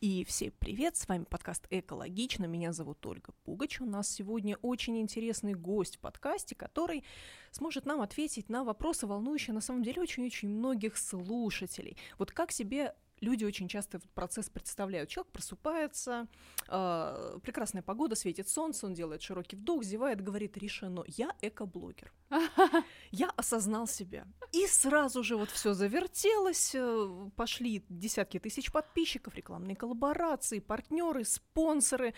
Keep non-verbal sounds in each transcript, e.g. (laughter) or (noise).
И всем привет, с вами подкаст «Экологично», меня зовут Ольга Пугач. У нас сегодня очень интересный гость в подкасте, который сможет нам ответить на вопросы, волнующие на самом деле очень-очень многих слушателей. Вот как себе люди очень часто этот процесс представляют. Человек просыпается, э, прекрасная погода, светит солнце, он делает широкий вдох, зевает, говорит, решено, я экоблогер. (laughs) Я осознал себя. И сразу же вот все завертелось, э, пошли десятки тысяч подписчиков, рекламные коллаборации, партнеры, спонсоры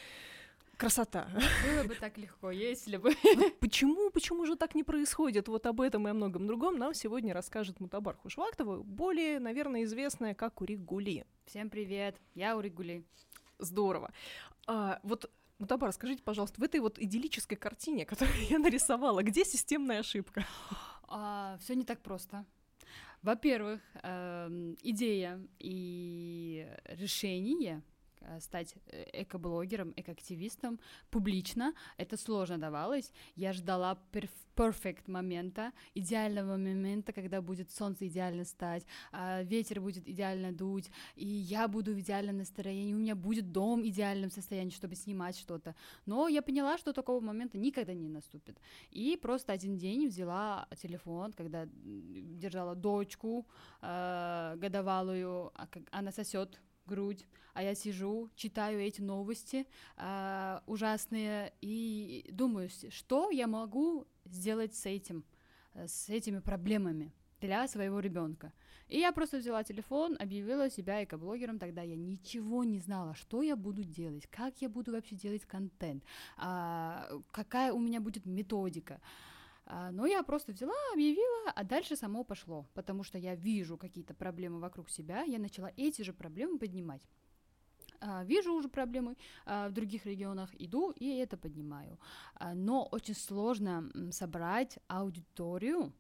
красота. Было бы так легко, если бы. Вот почему, почему же так не происходит? Вот об этом и о многом другом нам сегодня расскажет Мутабар Хушвактова, более, наверное, известная как Уригули. Всем привет, я Уригули. Здорово. А, вот Мутабар, скажите, пожалуйста, в этой вот идиллической картине, которую я нарисовала, где системная ошибка? А, все не так просто. Во-первых, э, идея и решение стать э, экоблогером, экоактивистом публично. Это сложно давалось. Я ждала перфект момента, идеального момента, когда будет солнце идеально стать, а, ветер будет идеально дуть, и я буду в идеальном настроении, у меня будет дом в идеальном состоянии, чтобы снимать что-то. Но я поняла, что такого момента никогда не наступит. И просто один день взяла телефон, когда держала дочку э, годовалую, а она сосет грудь, а я сижу, читаю эти новости э, ужасные и думаю, что я могу сделать с этим, э, с этими проблемами для своего ребенка. И я просто взяла телефон, объявила себя экоблогером, тогда я ничего не знала, что я буду делать, как я буду вообще делать контент, а, какая у меня будет методика. А, но я просто взяла, объявила, а дальше само пошло, потому что я вижу какие-то проблемы вокруг себя, я начала эти же проблемы поднимать. А, вижу уже проблемы а, в других регионах, иду и это поднимаю. Но очень сложно собрать аудиторию,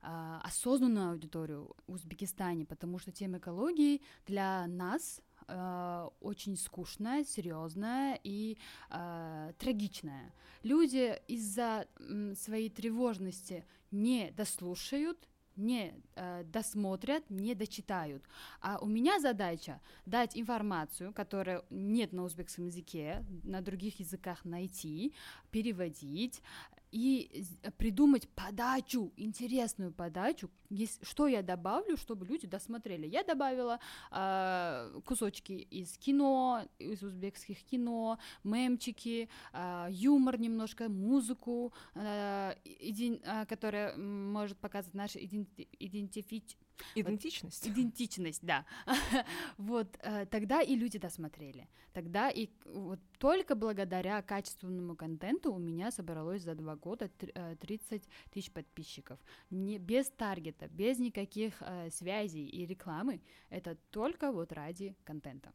осознанную аудиторию в Узбекистане, потому что тема экологии для нас э, очень скучная, серьезная и э, трагичная. Люди из-за э, своей тревожности не дослушают, не э, досмотрят, не дочитают. А у меня задача дать информацию, которая нет на узбекском языке, на других языках найти, переводить, и придумать подачу, интересную подачу, есть, что я добавлю, чтобы люди досмотрели. Я добавила э, кусочки из кино, из узбекских кино, мемчики, э, юмор немножко, музыку, э, иди, э, которая может показывать наши иденти- идентифич Идентичность. Вот, идентичность, да. (laughs) вот э, тогда и люди досмотрели. Тогда и вот только благодаря качественному контенту у меня собралось за два года 30 э, тысяч подписчиков. Не, без таргета, без никаких э, связей и рекламы. Это только вот ради контента.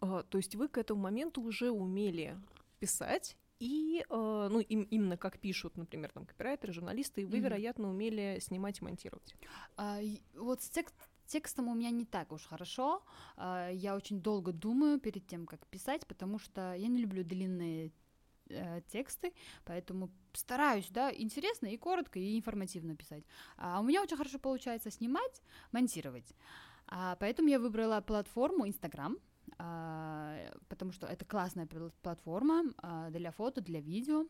А, то есть вы к этому моменту уже умели писать и, э, ну, им, именно как пишут, например, там, копирайтеры, журналисты, вы, mm-hmm. вероятно, умели снимать и монтировать. А, вот с текст, текстом у меня не так уж хорошо. А, я очень долго думаю перед тем, как писать, потому что я не люблю длинные э, тексты, поэтому стараюсь, да, интересно и коротко, и информативно писать. А у меня очень хорошо получается снимать, монтировать. А, поэтому я выбрала платформу Instagram, потому что это классная платформа а, для фото, для видео.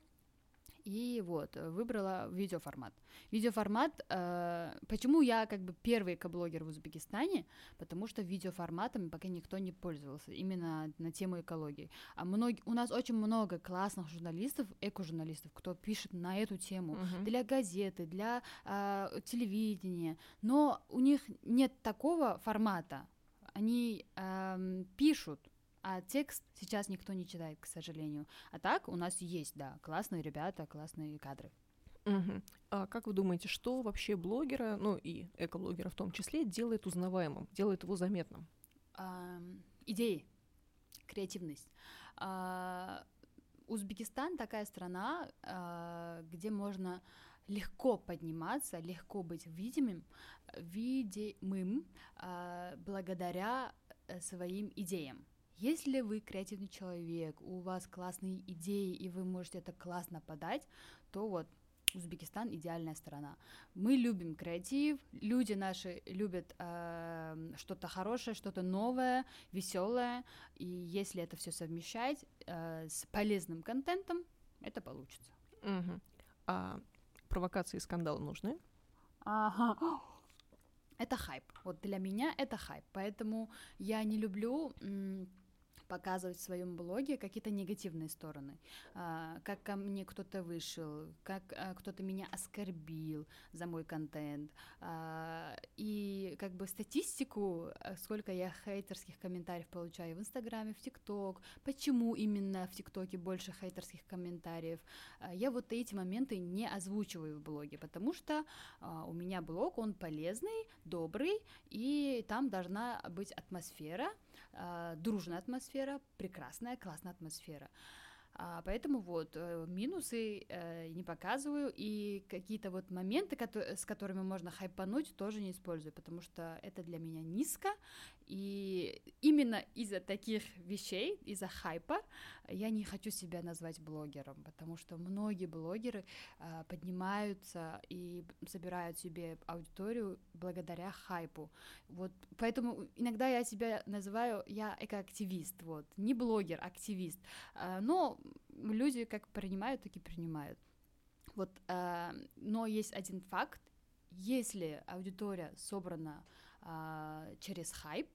И вот, выбрала видеоформат. Видеоформат, э, почему я как бы первый экоблогер в Узбекистане, потому что видеоформатами пока никто не пользовался, именно на тему экологии. А мног, у нас очень много классных журналистов, эко-журналистов, кто пишет на эту тему uh-huh. для газеты, для э, телевидения, но у них нет такого формата, они эм, пишут, а текст сейчас никто не читает, к сожалению. А так у нас есть, да, классные ребята, классные кадры. Угу. А как вы думаете, что вообще блогера, ну и экоблогера в том числе, делает узнаваемым, делает его заметным? А, идеи, креативность. А, Узбекистан такая страна, а, где можно легко подниматься, легко быть видимым, видимым э, благодаря своим идеям. Если вы креативный человек, у вас классные идеи, и вы можете это классно подать, то вот Узбекистан идеальная страна. Мы любим креатив, люди наши любят э, что-то хорошее, что-то новое, веселое, и если это все совмещать э, с полезным контентом, это получится. Угу. А провокации и скандалы нужны? Ага. (gasps) Это хайп. Вот для меня это хайп. Поэтому я не люблю показывать в своем блоге какие-то негативные стороны, а, как ко мне кто-то вышел, как а, кто-то меня оскорбил за мой контент, а, и как бы статистику, сколько я хейтерских комментариев получаю в Инстаграме, в ТикТок, почему именно в ТикТоке больше хейтерских комментариев, я вот эти моменты не озвучиваю в блоге, потому что у меня блог, он полезный, добрый, и там должна быть атмосфера, э, дружная атмосфера, прекрасная, классная атмосфера. А, поэтому вот э, минусы э, не показываю, и какие-то вот моменты, с которыми можно хайпануть, тоже не использую, потому что это для меня низко, и именно из-за таких вещей, из-за хайпа, я не хочу себя назвать блогером, потому что многие блогеры э, поднимаются и собирают себе аудиторию благодаря хайпу. Вот поэтому иногда я себя называю я экоактивист, вот не блогер, активист. Э, но люди как принимают, так и принимают. Вот, э, но есть один факт: если аудитория собрана э, через хайп,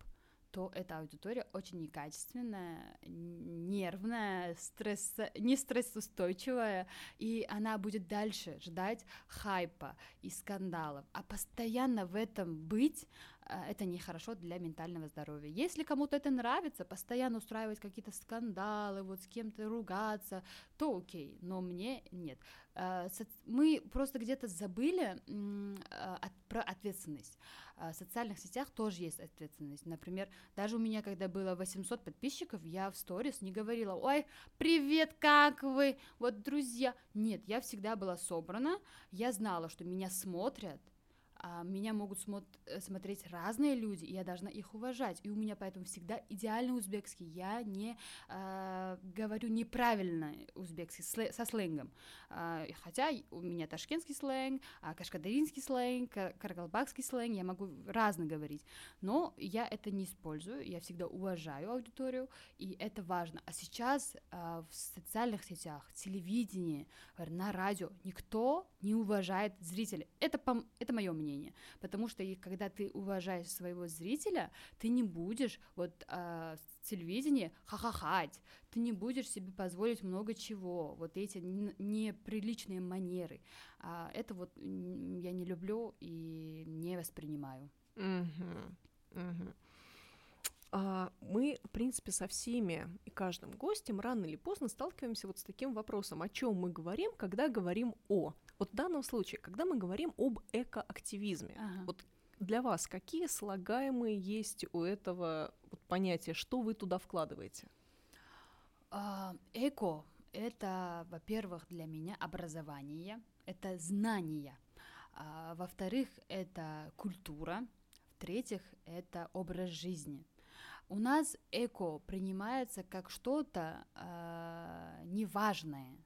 то эта аудитория очень некачественная, нервная, стресс, не стрессоустойчивая, и она будет дальше ждать хайпа и скандалов. А постоянно в этом быть а, это нехорошо для ментального здоровья. Если кому-то это нравится, постоянно устраивать какие-то скандалы, вот с кем-то ругаться, то окей, но мне нет. А, мы просто где-то забыли а, про ответственность. В социальных сетях тоже есть ответственность. Например, даже у меня, когда было 800 подписчиков, я в сторис не говорила, ой, привет, как вы, вот друзья. Нет, я всегда была собрана, я знала, что меня смотрят, а, меня могут э, смотреть разные люди, и я должна их уважать. И у меня поэтому всегда идеальный узбекский. Я не а, говорю неправильно узбекский слэ- со сленгом. А, хотя у меня ташкентский сленг, а, кашкадаринский сленг, каргалбакский сленг, я могу разно говорить. Но я это не использую, я всегда уважаю аудиторию, и это важно. А сейчас а, в социальных сетях, телевидении, на радио никто не уважает зрителей. Это, это мое мнение мнение, потому что и когда ты уважаешь своего зрителя, ты не будешь вот э, в телевидении хахахать, ты не будешь себе позволить много чего, вот эти неприличные манеры. А это вот я не люблю и не воспринимаю. Угу. А, мы, в принципе, со всеми и каждым гостем рано или поздно сталкиваемся вот с таким вопросом, о чем мы говорим, когда говорим о. Вот в данном случае, когда мы говорим об экоактивизме, ага. вот для вас какие слагаемые есть у этого вот понятия, что вы туда вкладываете? А, эко — это, во-первых, для меня образование, это знание, а, во-вторых, это культура, в-третьих, это образ жизни. У нас эко принимается как что-то э, неважное,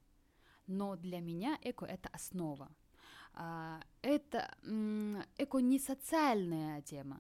но для меня эко это основа. А, это эко не социальная тема.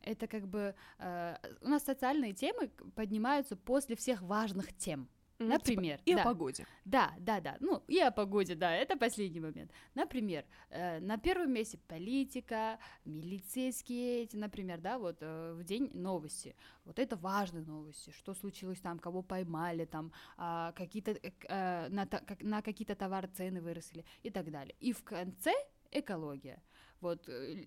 Это как бы э, у нас социальные темы поднимаются после всех важных тем. Ну, Например, типа, и да. о погоде. Да, да, да. Ну, и о погоде, да, это последний момент. Например, э, на первом месте политика, милицейские эти, например, да, вот э, в день новости. Вот это важные новости, что случилось там, кого поймали, там, э, какие-то, э, на, как, на какие-то товары цены выросли и так далее. И в конце экология. Вот э,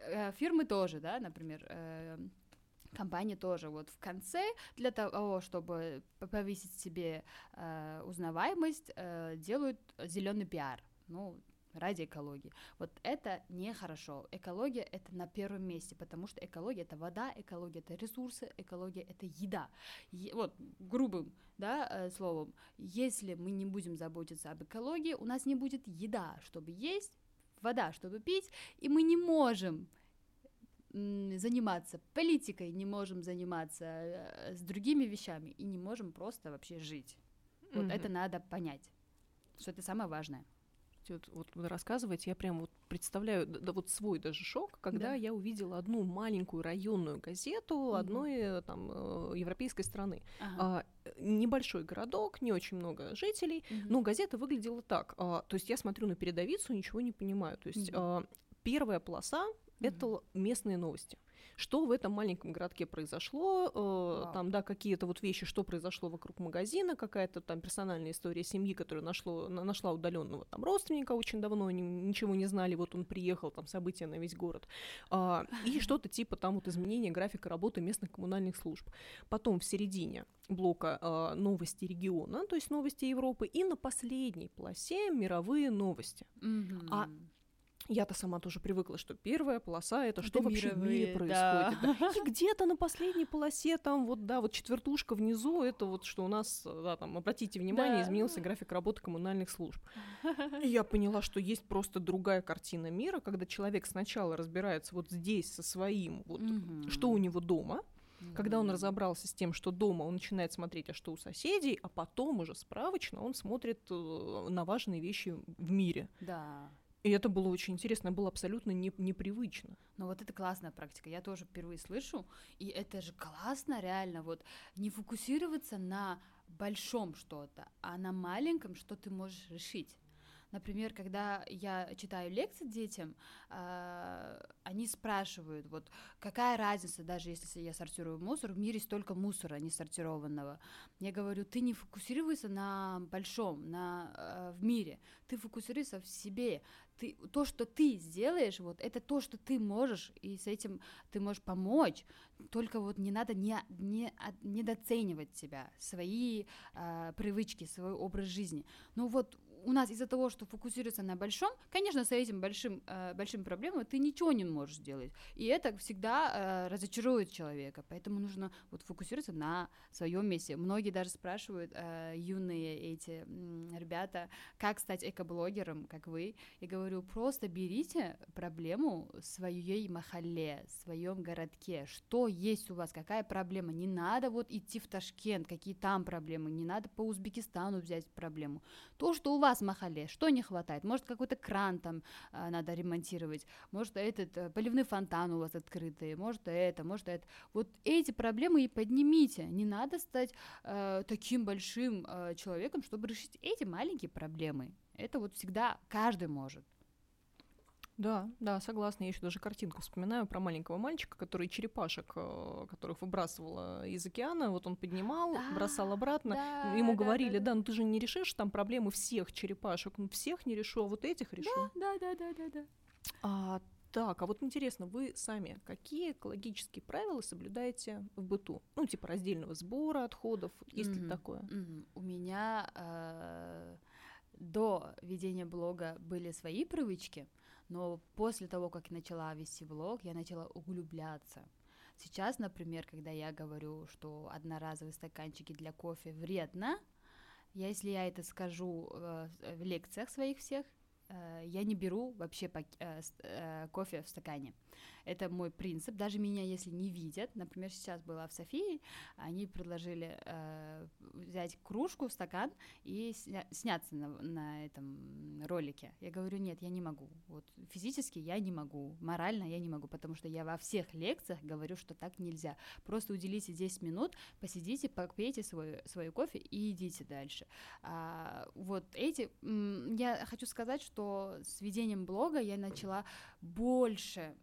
э, фирмы тоже, да, например, э, компания тоже вот в конце для того, чтобы повысить себе э, узнаваемость, э, делают зеленый пиар. Ну, ради экологии. Вот это нехорошо. Экология — это на первом месте, потому что экология — это вода, экология — это ресурсы, экология — это еда. Е- вот грубым да, э, словом, если мы не будем заботиться об экологии, у нас не будет еда, чтобы есть, вода, чтобы пить, и мы не можем заниматься политикой, не можем заниматься э, с другими вещами и не можем просто вообще жить. Вот mm-hmm. это надо понять, что это самое важное. Вот, вот вы рассказываете, я прям вот представляю, да, да вот свой даже шок, когда Да. я увидела одну маленькую районную газету одной э, там э, европейской страны. Ага. А, небольшой городок, не очень много жителей, Мгм. но газета выглядела так. а, то есть я смотрю на передовицу, ничего не понимаю. То есть Мгм. а, первая полоса это л- местные новости. Что в этом маленьком городке произошло, э, Вау. там, да, какие-то вот вещи, что произошло вокруг магазина, какая-то там персональная история семьи, которая нашло, на- нашла удаленного там родственника очень давно, они ничего не знали, вот он приехал, там события на весь город, А, и (laughs) что-то типа там вот изменения графика работы местных коммунальных служб. Потом в середине блока а, новости региона, то есть новости Европы, и на последней полосе мировые новости. Мгм. а Я-то сама тоже привыкла, что первая полоса это, Это что вообще в мире мировые, да. происходит. да. И где-то на последней полосе там вот, да, вот четвертушка внизу, это вот что у нас, да, там, обратите внимание, Да. изменился график работы коммунальных служб. И я поняла, что есть просто другая картина мира, когда человек сначала разбирается вот здесь со своим, вот, Мгм. что у него дома, когда он разобрался с тем, что дома, он начинает смотреть, а что у соседей, а потом уже справочно он смотрит э, на важные вещи в мире. Да. И это было очень интересно, было абсолютно не- непривычно. Но вот это классная практика, я тоже впервые слышу, и это же классно реально, вот не фокусироваться на большом что-то, а на маленьком, что ты можешь решить. Например, когда я читаю лекции детям, а, они спрашивают, вот какая разница, даже если я сортирую мусор, в мире столько мусора несортированного. Я говорю, ты не фокусируйся на большом, на, э, в мире, ты фокусируйся в себе, ты, то, что ты сделаешь, вот это то, что ты можешь, и с этим ты можешь помочь. Только вот не надо не, не, от- недооценивать себя, свои а, привычки, свой образ жизни. Ну вот у нас из-за того, что фокусируется на большом, конечно, с этим большим, э, большим проблемой ты ничего не можешь сделать. И это всегда э, разочарует человека. Поэтому нужно вот фокусироваться на своем месте. Многие даже спрашивают, э, юные эти м, ребята, как стать экоблогером, как вы. Я говорю, просто берите проблему своей махале, в своем городке. Что есть у вас, какая проблема? Не надо вот идти в Ташкент, какие там проблемы. Не надо по Узбекистану взять проблему. То, что у вас в махале, что не хватает? Может, какой-то кран там а, надо ремонтировать, может, этот э, поливный фонтан у вас открытый, может, это, может, это. Вот эти проблемы и поднимите. Не надо стать э, таким большим э, человеком, чтобы решить эти маленькие проблемы. Это вот всегда каждый может. Да, да, согласна. Я еще даже картинку вспоминаю про маленького мальчика, который черепашек, э, которых выбрасывал из океана, вот он поднимал, Да, бросал обратно. да, Ему да, говорили, да, да, ну ты же не решишь там проблемы всех черепашек, ну всех не решу, а вот этих решу. Да, да, да, да, да. А, так, а вот интересно, вы сами какие экологические правила соблюдаете в быту? Ну, типа раздельного сбора отходов, есть ли Мгм. такое? Мгм. У меня э, до ведения блога были свои привычки, но после того, как я начала вести блог, я начала углубляться. Сейчас, например, когда я говорю, что одноразовые стаканчики для кофе вредно, я, если я это скажу э, в лекциях своих всех, э, я не беру вообще пак- э, э, кофе в стакане. Это мой принцип. Даже меня, если не видят, например, сейчас была в Софии, они предложили э, взять кружку, стакан и сня- сняться на, на этом ролике. Я говорю, нет, я не могу. Вот физически я не могу, морально я не могу, потому что я во всех лекциях говорю, что так нельзя. Просто уделите 10 минут, посидите, попейте свой, свой кофе и идите дальше. А, вот эти... Я хочу сказать, что с ведением блога я начала больше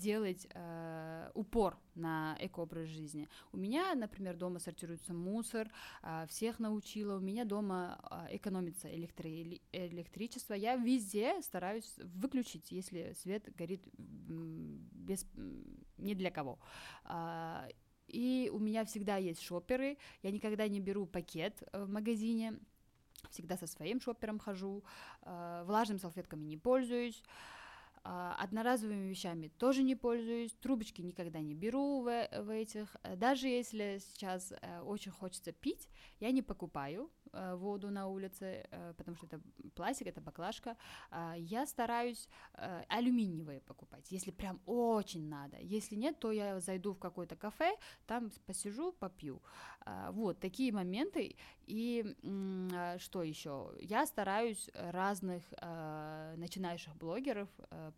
делать э, упор на экообраз жизни. У меня, например, дома сортируется мусор, а, всех научила. У меня дома а, экономится электри- электричество. Я везде стараюсь выключить, если свет горит без ни для кого. А, и у меня всегда есть шоперы. Я никогда не беру пакет э, в магазине. Всегда со своим шопером хожу. А, влажными салфетками не пользуюсь. Одноразовыми вещами тоже не пользуюсь, трубочки никогда не беру в, в этих. Э, Даже если сейчас э, очень хочется пить, я не покупаю э, воду на улице, э, потому что это пластик, это баклажка. А, Я стараюсь э, алюминиевые покупать, если прям очень надо. Если нет, то я зайду в какое-то кафе, там посижу, попью. А, Вот такие моменты. И э, что еще? Я стараюсь разных э, начинающих блогеров э,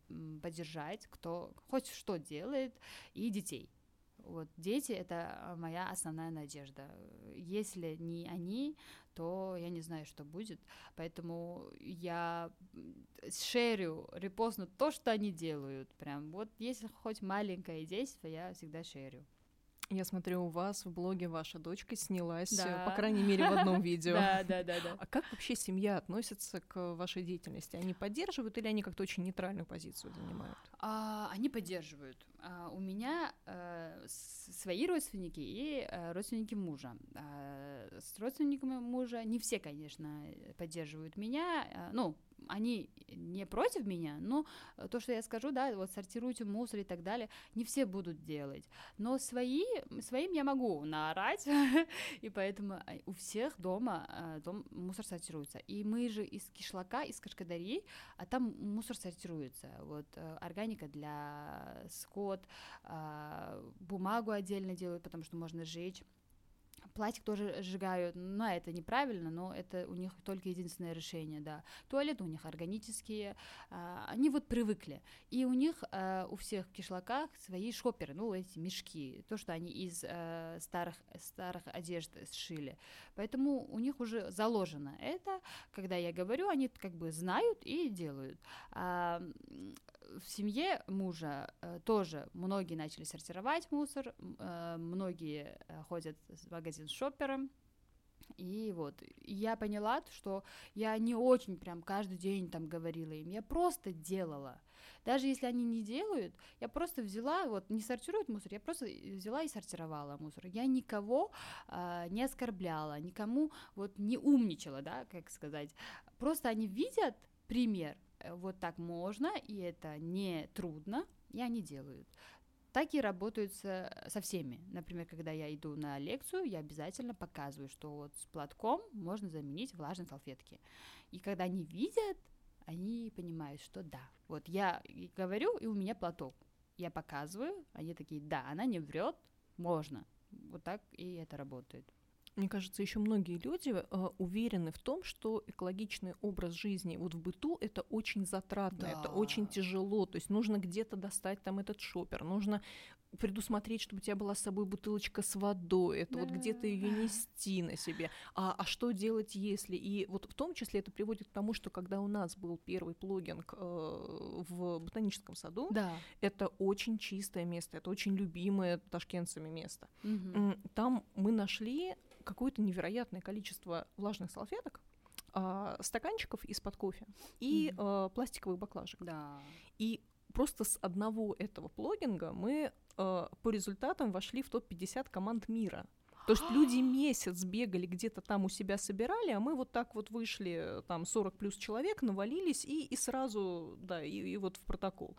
поддержать, кто хоть что делает, и детей. Вот дети это моя основная надежда. Если не они, то я не знаю, что будет. Поэтому я шерю, репостну то, что они делают. Прям вот если хоть маленькое действие, я всегда шерю. Я смотрю, у вас в блоге ваша дочка снялась, э, да. по крайней мере, в одном видео. (laughs) Да, да, да, да. А как вообще семья относится к вашей деятельности? Они поддерживают или они как-то очень нейтральную позицию занимают? А, они поддерживают. А, у меня а, свои родственники и а, родственники мужа. А, с родственниками мужа не все, конечно, поддерживают меня. А, ну, они не против меня, но то, что я скажу, да, вот сортируйте мусор и так далее, не все будут делать. Но свои, своим я могу наорать, (laughs) и поэтому у всех дома дом, мусор сортируется. И мы же из кишлака, из Кашкадари, а там мусор сортируется. Вот э, органика для скот, а, бумагу отдельно делают, потому что можно сжечь пластик тоже сжигают, но это неправильно, но это у них только единственное решение, да. Туалеты у них органические, а, они вот привыкли, и у них а, у всех в кишлаках свои шоперы, ну эти мешки, то, что они из а, старых старых одежд сшили, поэтому у них уже заложено это, когда я говорю, они как бы знают и делают. А, в семье мужа э, тоже многие начали сортировать мусор, э, многие э, ходят в магазин с шоппером, и вот, я поняла, что я не очень прям каждый день там говорила им, я просто делала. Даже если они не делают, я просто взяла, вот не сортируют мусор, я просто взяла и сортировала мусор. Я никого э, не оскорбляла, никому вот не умничала, да, как сказать. Просто они видят пример, вот так можно, и это не трудно, и они делают. Так и работают со, со всеми. Например, когда я иду на лекцию, я обязательно показываю, что вот с платком можно заменить влажные салфетки. И когда они видят, они понимают, что да. Вот я говорю, и у меня платок. Я показываю, они такие, да, она не врет, можно. Вот так и это работает. Мне кажется, еще многие люди э, уверены в том, что экологичный образ жизни вот в быту это очень затратно, да. это очень тяжело. То есть нужно где-то достать там этот шопер, нужно предусмотреть, чтобы у тебя была с собой бутылочка с водой, это да. вот где-то ее нести на себе. А, а что делать, если? И вот в том числе это приводит к тому, что когда у нас был первый плогинг э, в ботаническом саду, да. это очень чистое место, это очень любимое ташкентцами место. Угу. Там мы нашли какое-то невероятное количество влажных салфеток, э, стаканчиков из-под кофе и mm-hmm. э, пластиковых баклажек. Да. И просто с одного этого плогинга мы э, по результатам вошли в топ-50 команд мира. То есть люди (gasps) месяц бегали где-то там у себя собирали, а мы вот так вот вышли, там 40 плюс человек, навалились и, и сразу, да, и, и вот в протокол.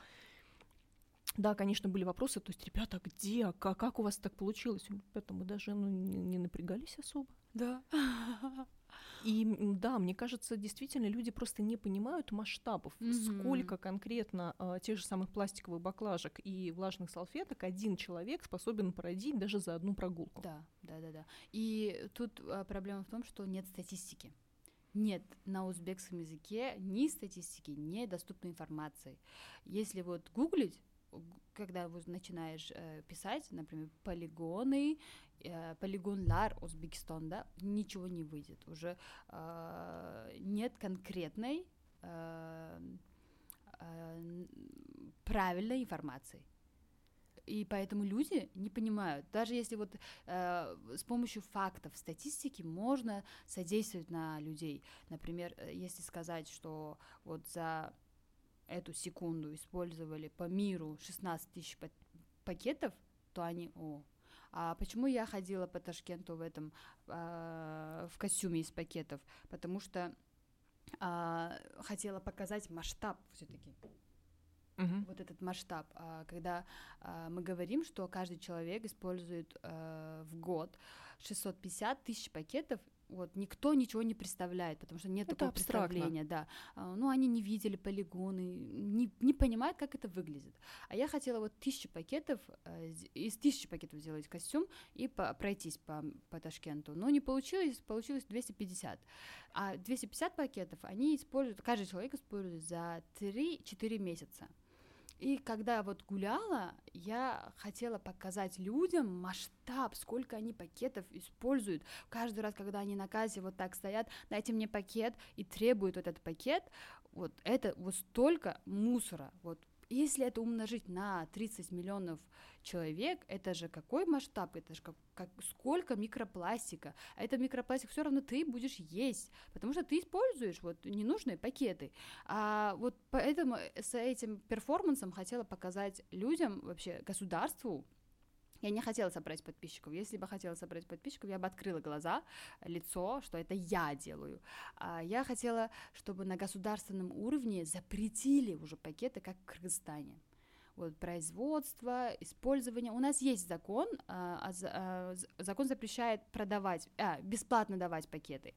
Да, конечно, были вопросы, то есть, ребята, где, как, как у вас так получилось? Ребята, мы даже ну, не, не напрягались особо. Да. И да, мне кажется, действительно, люди просто не понимают масштабов, mm-hmm. сколько конкретно э, тех же самых пластиковых баклажек и влажных салфеток один человек способен породить даже за одну прогулку. Да, да, да, да. И тут э, проблема в том, что нет статистики. Нет на узбекском языке ни статистики, ни доступной информации. Если вот гуглить, когда вы начинаешь э, писать, например, полигоны, э, полигонлар Узбекистанда, ничего не выйдет. Уже э, нет конкретной э, э, правильной информации. И поэтому люди не понимают. Даже если вот э, с помощью фактов, статистики можно содействовать на людей. Например, э, если сказать, что вот за эту секунду использовали по миру 16 тысяч пакетов, то они, о, а почему я ходила по Ташкенту в этом, э, в костюме из пакетов? Потому что э, хотела показать масштаб все-таки. Uh-huh. Вот этот масштаб, а, когда а, мы говорим, что каждый человек использует а, в год 650 тысяч пакетов, вот никто ничего не представляет, потому что нет Это такого абстрактно. представления, да. А, Ну, они не видели полигоны, не, не понимают, как это выглядит. А я хотела вот тысячу пакетов, э, из тысячи пакетов сделать костюм и по- пройтись по, по Ташкенту. Но не получилось, получилось 250. А 250 пакетов они используют, каждый человек использует за 3-4 месяца. И когда вот гуляла, я хотела показать людям масштаб, сколько они пакетов используют. Каждый раз, когда они на кассе вот так стоят, дайте мне пакет и требуют вот этот пакет, вот это вот столько мусора. Вот если это умножить на 30 миллионов человек, это же какой масштаб, это же как, как сколько микропластика. А это микропластик все равно ты будешь есть, потому что ты используешь вот ненужные пакеты. А вот поэтому с этим перформансом хотела показать людям, вообще государству, я не хотела собрать подписчиков. Если бы хотела собрать подписчиков, я бы открыла глаза, лицо, что это я делаю. А я хотела, чтобы на государственном уровне запретили уже пакеты, как в Кыргызстане. Вот производство, использование. У нас есть закон, а, а закон запрещает продавать, а, бесплатно давать пакеты.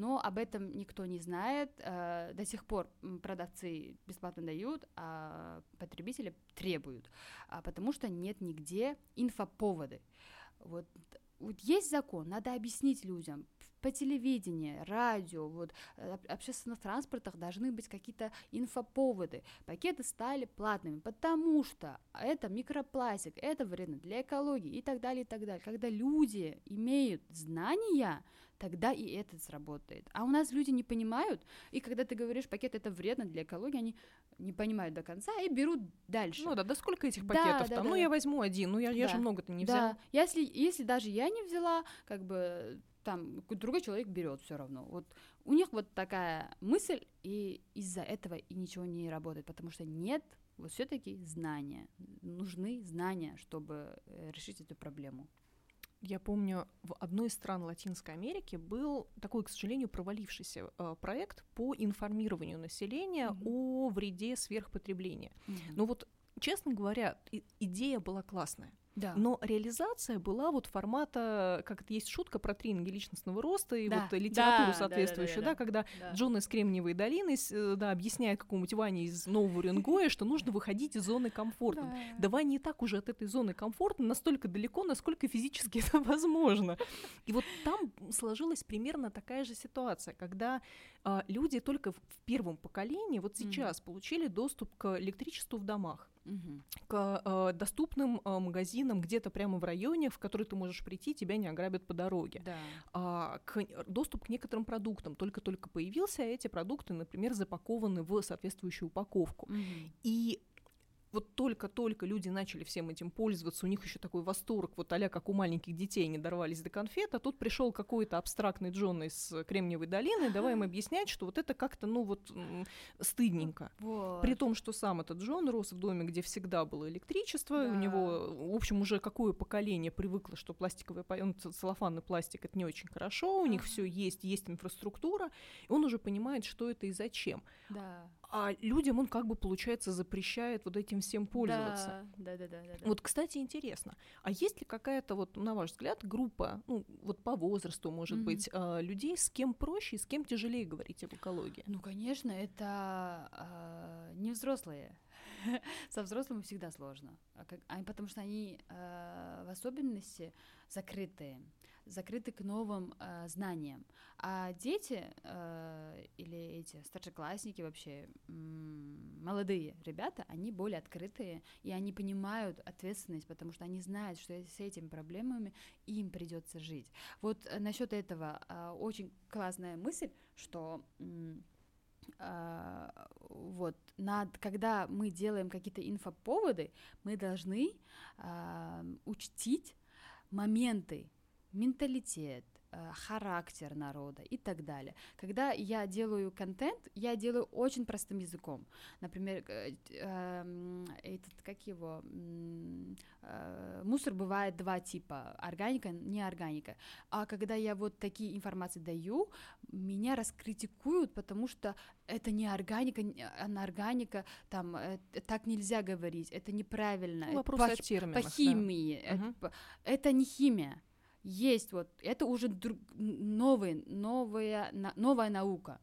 Но об этом никто не знает. э, До сих пор продавцы бесплатно дают, а потребители требуют, а потому что нет нигде инфоповоды. Вот, вот есть закон, надо объяснить людям. По телевидению, радио, вот, э, об- общественных транспортах должны быть какие-то инфоповоды. Пакеты стали платными, потому что это микропластик, это вредно для экологии и так далее, и так далее. Когда люди имеют знания, тогда и это сработает. А у нас люди не понимают, и когда ты говоришь, пакет это вредно для экологии, они не понимают до конца и берут дальше. Ну да, да сколько этих пакетов да, там? да, ну да. я возьму один, ну я, я же Да, много-то не взял. Да, если, если даже я не взяла, как бы там другой человек берет все равно. Вот у них вот такая мысль, и из-за этого и ничего не работает, потому что нет вот все-таки знания. Нужны знания, чтобы э, решить эту проблему. Я помню, в одной из стран Латинской Америки был такой, к сожалению, провалившийся э, проект по информированию населения Мгм. о вреде сверхпотребления. Ну вот, честно говоря, и- идея была классная. Да. Но реализация была вот формата, как это есть шутка про тренинги личностного роста и Да, вот литературу да, соответствующую, да, да-да-да-да. когда Да. Джон из Кремниевой долины э, да, объясняет какому-нибудь Ване из Нового Уренгоя, что нужно выходить из зоны комфорта. Да. Давай не так уже от этой зоны комфорта настолько далеко, насколько физически это (laughs) возможно. И вот там сложилась примерно такая же ситуация, когда а, люди только в, первом поколении, вот сейчас, получили доступ к электричеству в домах К э, доступным э, магазинам где-то прямо в районе, в который ты можешь прийти, тебя не ограбят по дороге. Да. А, к, доступ к некоторым продуктам только-только появился, а эти продукты, например, запакованы в соответствующую упаковку. Мгм. И вот только-только люди начали всем этим пользоваться, у них еще такой восторг, вот а как у маленьких детей не дорвались до конфет, а тут пришел какой-то абстрактный Джон из Кремниевой долины, давай им объяснять, что вот это как-то, ну вот, стыдненько. Вот. При том, что сам этот Джон рос в доме, где всегда было электричество, у Да. него, в общем, уже какое поколение привыкло, что пластиковый, он ц- целлофанный пластик это не очень хорошо, у них все есть, есть инфраструктура, и он уже понимает, что это и зачем. Да. А людям он как бы, получается, запрещает вот этим всем пользоваться. Да, да, да, да, да. Вот, кстати, интересно, а есть ли какая-то, вот, на ваш взгляд, группа, ну, вот по возрасту, может Мгм. быть, а, людей, с кем проще и с кем тяжелее говорить об экологии? Ну, конечно, это а, не взрослые. (laughs) Со взрослыми всегда сложно, а потому что они а, в особенности закрытые, закрыты к новым а, знаниям. А дети а, или эти старшеклассники вообще молодые ребята, они более открытые и они понимают ответственность, потому что они знают, что с этими проблемами им придется жить. Вот насчет этого а, очень классная мысль, что м, а, вот над, когда мы делаем какие-то инфоповоды, мы должны а, учтить моменты, менталитет, а, характер народа и так далее. Когда я делаю контент, я делаю очень простым языком. Например, э, эм, этот, как его, э, мусор бывает два типа, органика, неорганика. А когда я вот такие информации даю, меня раскритикуют, потому что это не органика, не- анорганика, там э, так нельзя говорить, это неправильно. Ну, это вопрос по, о терминах, по да. химии, это, Мгм. по- это не химия. Есть вот, это уже друг, новый, новая, новая наука,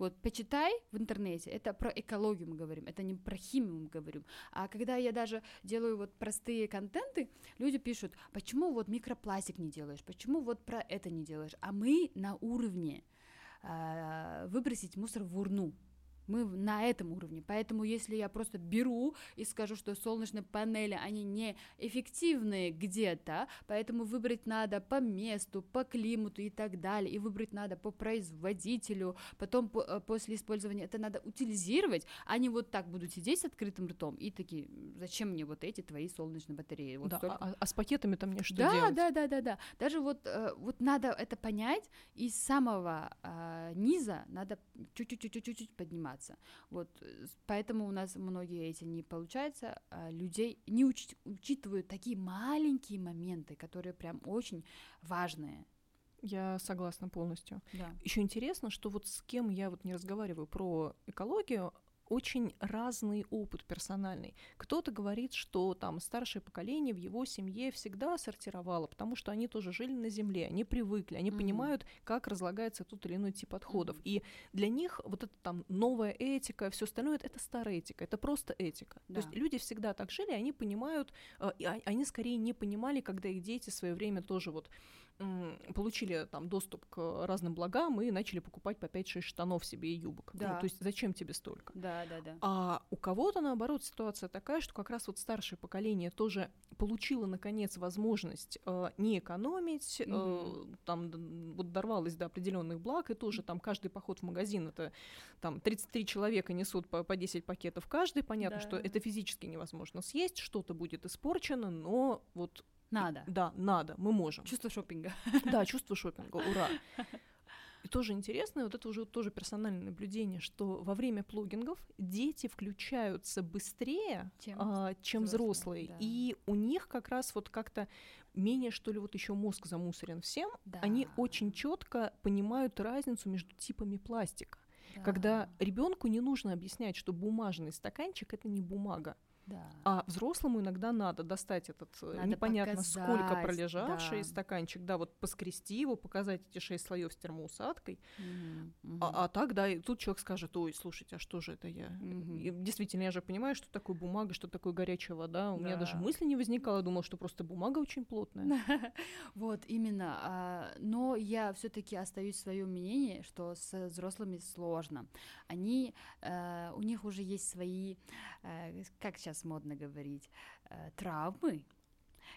вот почитай в интернете, это про экологию мы говорим, это не про химию мы говорим. А когда я даже делаю вот простые контенты, люди пишут, почему вот микропластик не делаешь, почему вот про это не делаешь. А мы на уровне э, выбросить мусор в урну. Мы на этом уровне. Поэтому если я просто беру и скажу, что солнечные панели, они не эффективные где-то, поэтому выбрать надо по месту, по климату и так далее, и выбрать надо по производителю, потом по, э, после использования это надо утилизировать, они вот так будут сидеть с открытым ртом и такие, зачем мне вот эти твои солнечные батареи? Вот да, столько... а, а с пакетами там мне что да, делать? Да, да, да, да. Даже вот, э, вот надо это понять, и с самого э, низа надо чуть-чуть-чуть-чуть подниматься развиваться. Вот, э, поэтому у нас многие эти не получается, а людей не уч- учитывают такие маленькие моменты, которые прям очень важные. Я согласна полностью. Да. Еще интересно, что вот с кем я вот не разговариваю про экологию, очень разный опыт персональный. Кто-то говорит, что там старшее поколение в его семье всегда сортировало, потому что они тоже жили на земле, они привыкли, они mm-hmm. понимают, как разлагается тот или иной тип отходов. Mm-hmm. И для них вот это там новая этика, все остальное это старая этика, это просто этика. Да. То есть люди всегда так жили, они понимают, э, они скорее не понимали, когда их дети в свое время тоже вот получили там доступ к разным благам и начали покупать по 5-6 штанов себе и юбок. Ну, да. Ну, то есть зачем тебе столько? Да, да, да. А у кого-то, наоборот, ситуация такая, что как раз вот старшее поколение тоже получило, наконец, возможность э, не экономить, mm-hmm. э, там вот дорвалось до определенных благ, и тоже там каждый поход в магазин, это там 33 человека несут по, по 10 пакетов каждый, понятно, да. что это физически невозможно съесть, что-то будет испорчено, но вот надо. Да, надо, мы можем. Чувство шопинга. Да, чувство шопинга, ура. И тоже интересно, вот это уже тоже персональное наблюдение, что во время плугингов дети включаются быстрее, чем, а, чем взрослые, взрослые да. и у них как раз вот как-то менее что ли вот еще мозг замусорен всем, да. они очень четко понимают разницу между типами пластика. Да. Когда ребенку не нужно объяснять, что бумажный стаканчик это не бумага. Да. А взрослому иногда надо достать этот э, надо непонятно показать, сколько пролежавший да. стаканчик, да, вот поскрести его, показать эти шесть слоев с термоусадкой. Mm-hmm. А, а так, да, и тут человек скажет, ой, слушайте, а что же это я? Mm-hmm. И, действительно, я же понимаю, что такое бумага, что такое горячая вода. У да. меня даже мысли не возникало, думал, что просто бумага очень плотная. (laughs) Вот, именно. А, но я все таки остаюсь в своем мнении, что с взрослыми сложно. Они, э, у них уже есть свои, э, как сейчас модно говорить, э, травмы,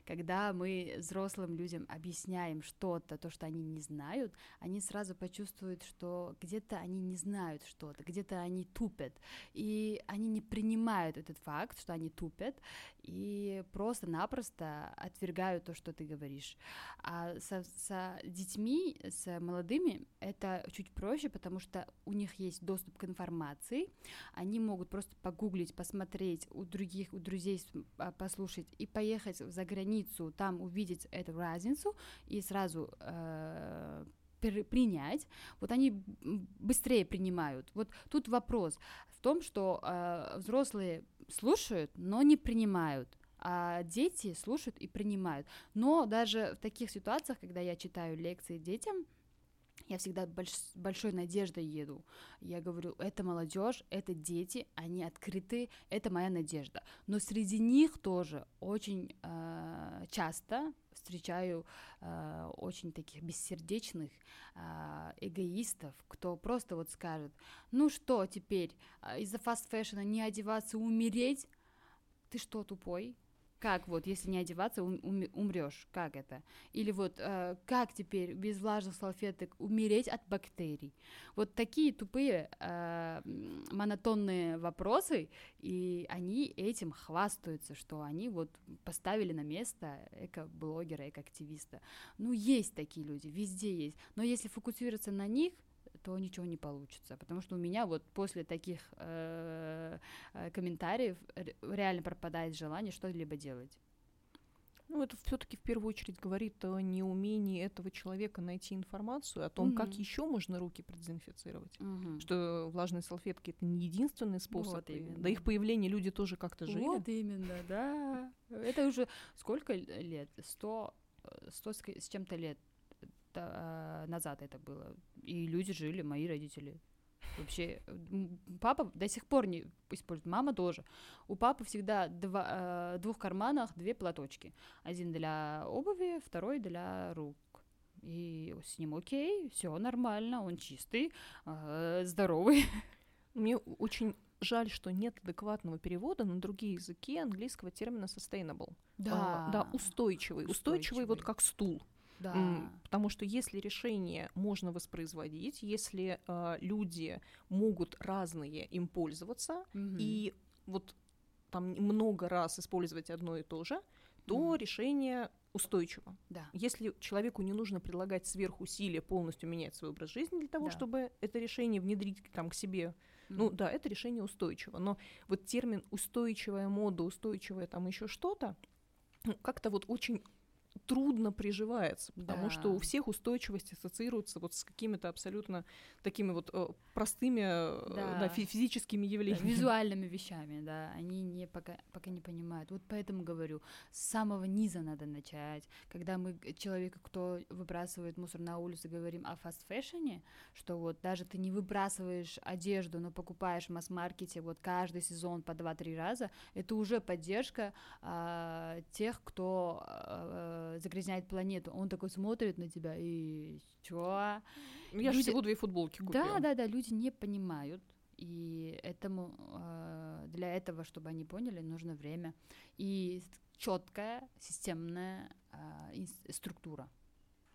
когда мы взрослым людям объясняем что-то, то, что они не знают, они сразу почувствуют, что где-то они не знают что-то, где-то они тупят, и они не принимают этот факт, что они тупят, и просто-напросто отвергают то, что ты говоришь. А со, со детьми, с молодыми это чуть проще, потому что у них есть доступ к информации, они могут просто погуглить, посмотреть у других, у друзей а, послушать и поехать за границу, там увидеть эту разницу и сразу э, принять, вот они быстрее принимают. Вот тут вопрос в том, что э, взрослые слушают, но не принимают а дети слушают и принимают. Но даже в таких ситуациях, когда я читаю лекции детям, я всегда больш, большой надеждой еду. Я говорю, это молодежь, это дети, они открыты, это моя надежда. Но среди них тоже очень э, часто встречаю э, очень таких бессердечных э, эгоистов, кто просто вот скажет, ну что теперь, э, из-за fast fashion а не одеваться, умереть? Ты что, тупой? Как вот, если не одеваться, ум, умрешь? Как это? Или вот, э, как теперь без влажных салфеток умереть от бактерий? Вот такие тупые э, монотонные вопросы, и они этим хвастаются, что они вот поставили на место эко-блогера, эко-активиста. Ну, есть такие люди, везде есть. Но если фокусироваться на них, то ничего не получится. Потому что у меня вот после таких э, э комментариев реально пропадает желание что-либо делать. Ну, это все-таки в первую очередь говорит о неумении этого человека найти информацию о том, mm-hmm. как еще можно руки продезинфицировать. Mm-hmm. Что влажные салфетки это не единственный способ. Вот именно. До их появления люди тоже как-то жили. Вот именно, да. Это уже сколько лет? Сто 100 с чем-то лет назад это было. И люди жили, мои родители. Вообще, папа до сих пор не использует, мама тоже. У папы всегда два, в двух карманах две платочки. Один для обуви, второй для рук. И с ним окей, все нормально, он чистый, здоровый. Мне очень жаль, что нет адекватного перевода на другие языки английского термина sustainable. Да, а, да устойчивый. устойчивый. Устойчивый вот как стул. Да. Потому что если решение можно воспроизводить, если э, люди могут разные им пользоваться, Мгм. и вот там много раз использовать одно и то же, то Мгм. решение устойчиво. Да. Если человеку не нужно прилагать сверхусилия полностью менять свой образ жизни для того, Да. чтобы это решение внедрить там к себе, ну Мгм. да, это решение устойчиво. Но вот термин устойчивая мода, устойчивая там еще что-то, ну, как-то вот очень трудно приживается, потому что у Да. всех устойчивость ассоциируется вот с какими-то абсолютно такими вот э, простыми э, да, Да. фи- физическими Да, явлениями. визуальными вещами, да, они не пока, пока не понимают. Вот поэтому говорю, с самого низа надо начать. Когда мы человеку, кто выбрасывает мусор на улице, говорим о fast fashion е, что вот даже ты не выбрасываешь одежду, но покупаешь в масс-маркете вот каждый сезон по 2-3 раза, это уже поддержка а, тех, кто а, загрязняет планету. Он такой смотрит на тебя и чё? Я же люди- всего две футболки купила. Да, да, да, люди не понимают. И этому э, для этого, чтобы они поняли, нужно время и четкая системная э, структура.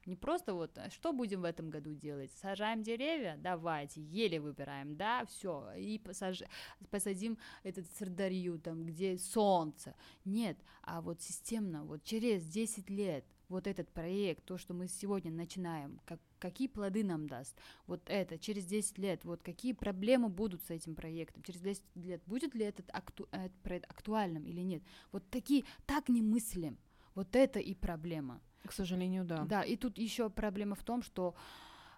Не просто вот, а что будем в этом году делать? Сажаем деревья? Давайте, еле выбираем, да, все, и посаж... посадим этот сырдарью там, где солнце. Нет, а вот системно, вот через 10 лет вот этот проект, то, что мы сегодня начинаем, как, какие плоды нам даст, вот это через 10 лет, вот какие проблемы будут с этим проектом, через 10 лет будет ли этот, акту, этот проект актуальным или нет. Вот такие, так не мыслим. Вот это и проблема. К сожалению, да. Да, и тут еще проблема в том, что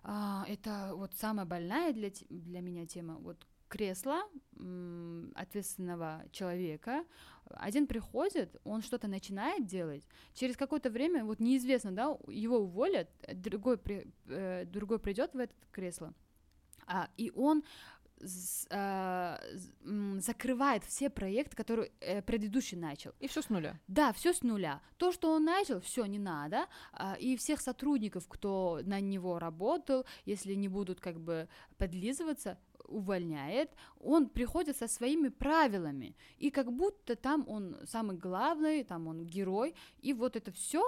а, это вот самая больная для, для меня тема. Вот кресло ответственного человека. Один приходит, он что-то начинает делать, через какое-то время, вот неизвестно, да, его уволят, другой, при, э, другой придет в это кресло, а, и он закрывает все проекты, которые э, предыдущий начал. И все с нуля. Да, все с нуля. То, что он начал, все не надо. А, И всех сотрудников, кто на него работал, если не будут как бы подлизываться, увольняет, он приходит со своими правилами, и как будто там он самый главный, там он герой, и вот это все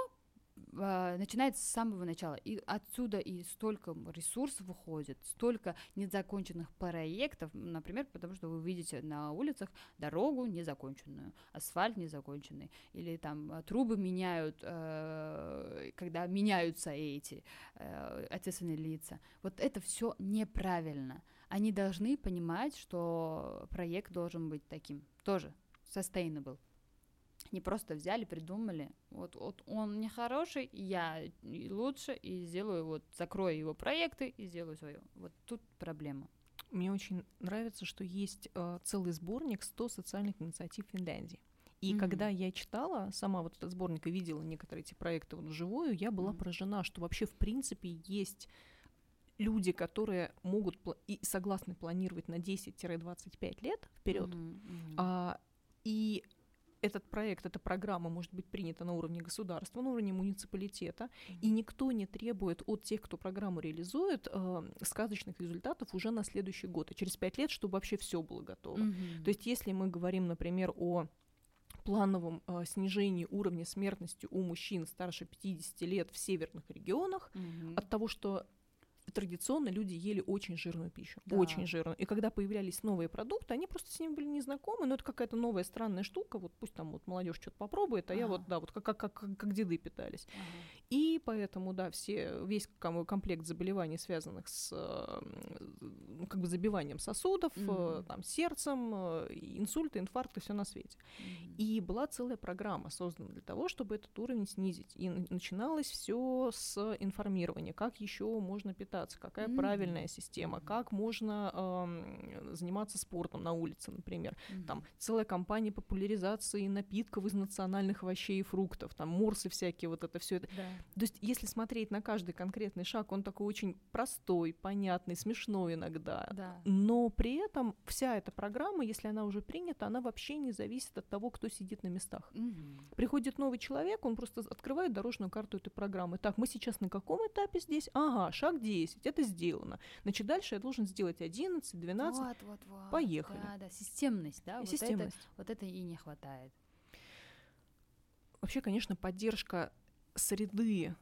начинается с самого начала. И отсюда и столько ресурсов уходит, столько незаконченных проектов, например, потому что вы видите на улицах дорогу незаконченную, асфальт незаконченный, или там э, трубы меняют, э, когда меняются эти ответственные лица. Вот это все неправильно. Они должны понимать, что проект должен быть таким, тоже sustainable. Не просто взяли, придумали, вот, вот он не хороший, я лучше, и сделаю, вот, закрою его проекты и сделаю свое. Вот тут проблема. Мне очень нравится, что есть э, целый сборник 100 социальных инициатив Финляндии. И Мгм. когда я читала сама вот этот сборник и видела некоторые эти проекты вот вживую, я была Мгм. поражена, что вообще в принципе есть люди, которые могут и согласны планировать на 10-25 лет вперед, Мгм, мгм. а, и этот проект, эта программа может быть принята на уровне государства, на уровне муниципалитета, и никто не требует от тех, кто программу реализует, э, сказочных результатов уже на следующий год, и через пять лет, чтобы вообще все было готово. Мгм. То есть, если мы говорим, например, о плановом э, снижении уровня смертности у мужчин старше 50 лет в северных регионах Мгм. от того, что традиционно люди ели очень жирную пищу, Да. очень жирную. И когда появлялись новые продукты, они просто с ними были незнакомы, но это какая-то новая странная штука, вот пусть там вот молодежь что-то попробует, а я Ага. вот, да, вот как, как, как, как деды питались. Ага. И поэтому, да, все, весь ком- комплект заболеваний, связанных с э, как бы забиванием сосудов, Мгм. там, сердцем, э, инсульты, инфаркты, все на свете. Мгм. И была целая программа создана для того, чтобы этот уровень снизить. И начиналось все с информирования, как еще можно питаться питаться, какая mm-hmm. правильная система, как можно э, заниматься спортом на улице, например. Mm-hmm. Там целая кампания популяризации напитков из национальных овощей и фруктов, там морсы всякие, вот это все это. Да. То есть, если смотреть на каждый конкретный шаг, он такой очень простой, понятный, смешной иногда. Да. Но при этом вся эта программа, если она уже принята, она вообще не зависит от того, кто сидит на местах. Mm-hmm. Приходит новый человек, он просто открывает дорожную карту этой программы. Так, мы сейчас на каком этапе здесь? Ага, шаг 10, это сделано. Значит, дальше я должен сделать 11, 12. Вот, вот, вот. Поехали. Да, да, системность, да, вот системность. Это, вот это и не хватает. Вообще, конечно, поддержка среды,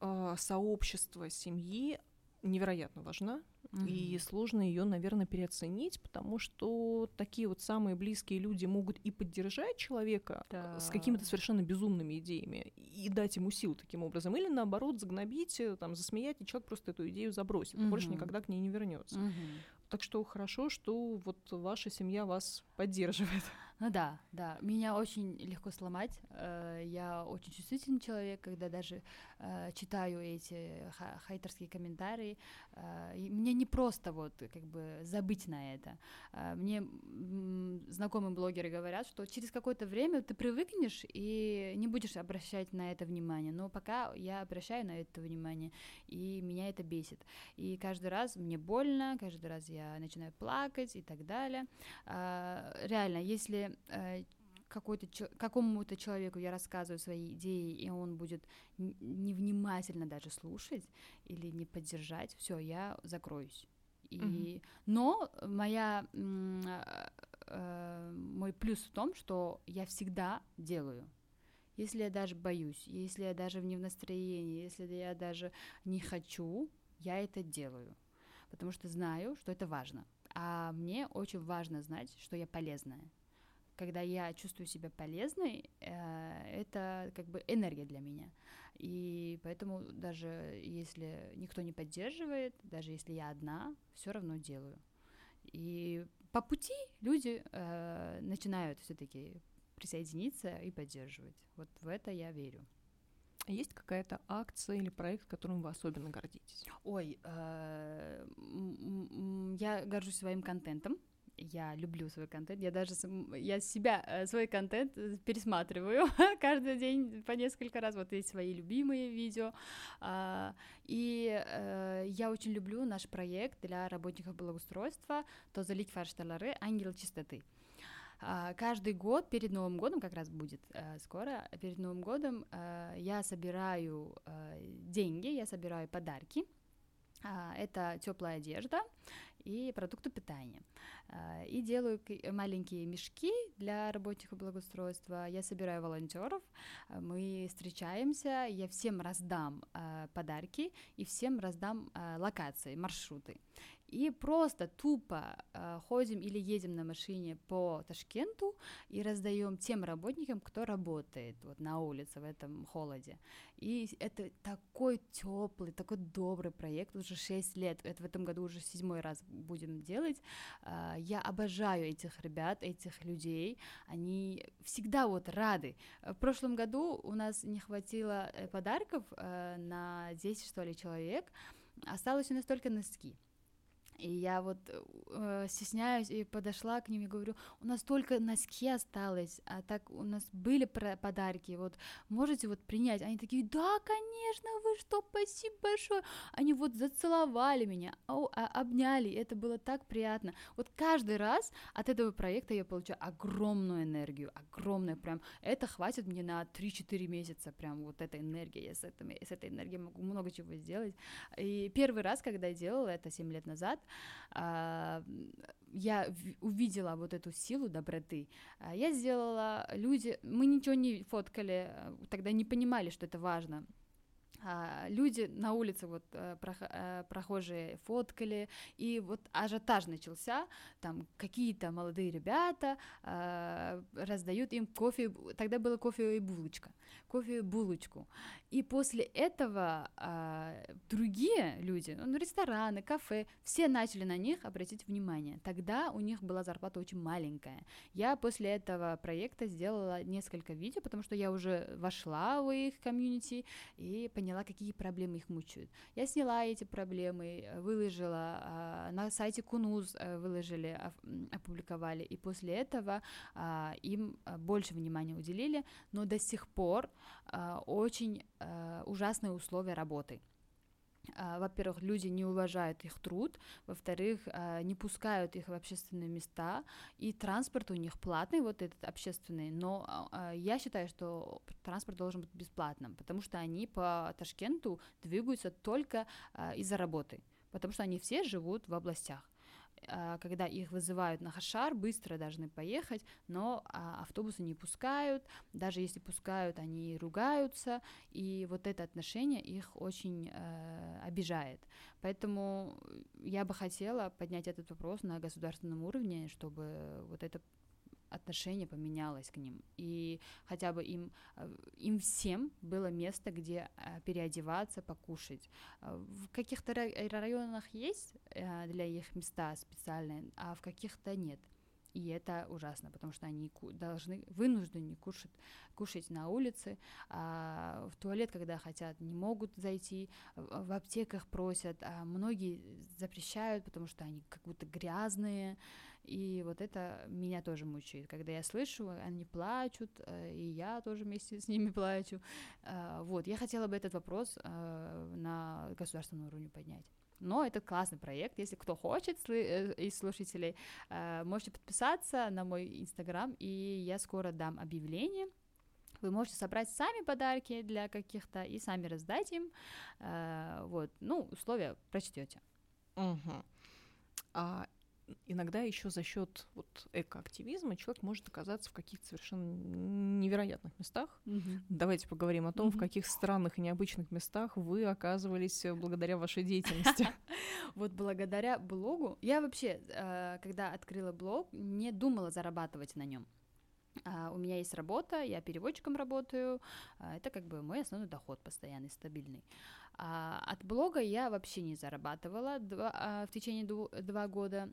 э, сообщества, семьи невероятно важна. Mm-hmm. И сложно ее, наверное, переоценить, потому что такие вот самые близкие люди могут и поддержать человека да. с какими-то совершенно безумными идеями и дать ему сил таким образом, или наоборот загнобить, э, там, засмеять, и человек просто эту идею забросит, mm-hmm. больше никогда к ней не вернется. Mm-hmm. Так что хорошо, что вот ваша семья вас поддерживает. Ну да, да. Меня очень легко сломать. Э, я очень чувствительный человек, когда даже э, читаю эти хейтерские комментарии. Э, и мне не просто вот как бы забыть на это. Мне знакомые блогеры говорят, что через какое-то время ты привыкнешь и не будешь обращать на это внимание. Но пока я обращаю на это внимание, и меня это бесит. И каждый раз мне больно, каждый раз я начинаю плакать и так далее. Реально, если э, какой-то какому-то человеку я рассказываю свои идеи, и он будет невнимательно даже слушать или не поддержать, все, я закроюсь. И, mm-hmm. Но моя, э, э, мой плюс в том, что я всегда делаю. Если я даже боюсь, если я даже не в настроении, если я даже не хочу, я это делаю. Потому что знаю, что это важно. А мне очень важно знать, что я полезная когда я чувствую себя полезной, э, это как бы энергия для меня. И поэтому даже если никто не поддерживает, даже если я одна, все равно делаю. И по пути люди э, начинают все-таки присоединиться и поддерживать. Вот в это я верю. Есть какая-то акция или проект, которым вы особенно гордитесь? Ой, э, я горжусь своим контентом я люблю свой контент, я даже я себя, э, свой контент э, пересматриваю (laughs) каждый день по несколько раз, вот есть свои любимые видео, а, и э, я очень люблю наш проект для работников благоустройства «Тозалить фаршталары. Ангел чистоты». Uh, каждый год перед Новым годом, как раз будет скоро, перед Новым годом я собираю деньги, я собираю подарки. Это теплая одежда, и продукты питания. А, и делаю маленькие мешки для работников благоустройства. Я собираю волонтеров, а, мы встречаемся, я всем раздам а, подарки и всем раздам локации, маршруты и просто тупо э, ходим или едем на машине по Ташкенту и раздаем тем работникам, кто работает вот на улице в этом холоде. И это такой теплый, такой добрый проект, уже 6 лет, это в этом году уже седьмой раз будем делать. Э, я обожаю этих ребят, этих людей, они всегда вот рады. В прошлом году у нас не хватило э, подарков э, на 10, что ли, человек, осталось у нас только носки. И я вот э, стесняюсь и подошла к ним и говорю, у нас только носки осталось, а так у нас были подарки, вот можете вот принять? Они такие, да, конечно, вы что, спасибо большое. Они вот зацеловали меня, а, обняли, это было так приятно. Вот каждый раз от этого проекта я получаю огромную энергию, огромную прям. Это хватит мне на 3-4 месяца, прям вот эта энергия, я с, этим, с этой энергией могу много чего сделать. И первый раз, когда я делала это 7 лет назад, я увидела вот эту силу доброты. А, я сделала, люди, мы ничего не фоткали, тогда не понимали, что это важно. А, люди на улице вот э, э, прохожие фоткали, и вот ажиотаж начался, там какие-то молодые ребята а, раздают им кофе, тогда было кофе и булочка, кофе и булочку, и после этого а, другие люди, ну, рестораны, кафе, все начали на них обратить внимание, тогда у них была зарплата очень маленькая, я после этого проекта сделала несколько видео, потому что я уже вошла в их комьюнити и поняла, сняла, какие проблемы их мучают. Я сняла эти проблемы, выложила, а, на сайте Кунуз э, выложили, опубликовали, и после этого а, им больше внимания уделили, но до сих пор очень ужасные условия работы. А, во-первых, люди не уважают их труд, во-вторых, а, не пускают их в общественные места, и транспорт у них платный, вот этот общественный, но а, я считаю, что транспорт должен быть бесплатным, потому что они по Ташкенту двигаются только из-за работы, потому что они все живут в областях. А, когда их вызывают на Хашар, быстро должны поехать, но а, автобусы не пускают, даже если пускают, они ругаются, и вот это отношение их очень э, обижает. Поэтому я бы хотела поднять этот вопрос на государственном уровне, чтобы вот это отношение поменялось к ним, и хотя бы им, э, им всем было место, где э, переодеваться, покушать. Э, в каких-то районах есть для их места специальные, а в каких-то нет. И это ужасно, потому что они должны, вынуждены кушать, кушать на улице, а в туалет, когда хотят, не могут зайти, в аптеках просят, а многие запрещают, потому что они как будто грязные, и вот это меня тоже мучает. Когда я слышу, они плачут, э, и я тоже вместе с ними плачу. Э, вот, я хотела бы этот вопрос э, на государственном уровне поднять. Но это классный проект. Если кто хочет из слушателей, можете подписаться на мой инстаграм, и я скоро дам объявление. Вы можете собрать сами подарки для каких-то и сами раздать им. Вот, ну, условия прочтете. Угу. А иногда еще за счет вот экоактивизма человек может оказаться в каких-то совершенно невероятных местах. Mm-hmm. Давайте поговорим о том, mm-hmm. в каких странных и необычных местах вы оказывались э, благодаря вашей деятельности. (laughs) Вот благодаря блогу я вообще, э, когда открыла блог, не думала зарабатывать на нем. Uh, у меня есть работа, я переводчиком работаю, uh, это как бы мой основной доход постоянный, стабильный. Uh, от блога я вообще не зарабатывала два, в течение дву, два года.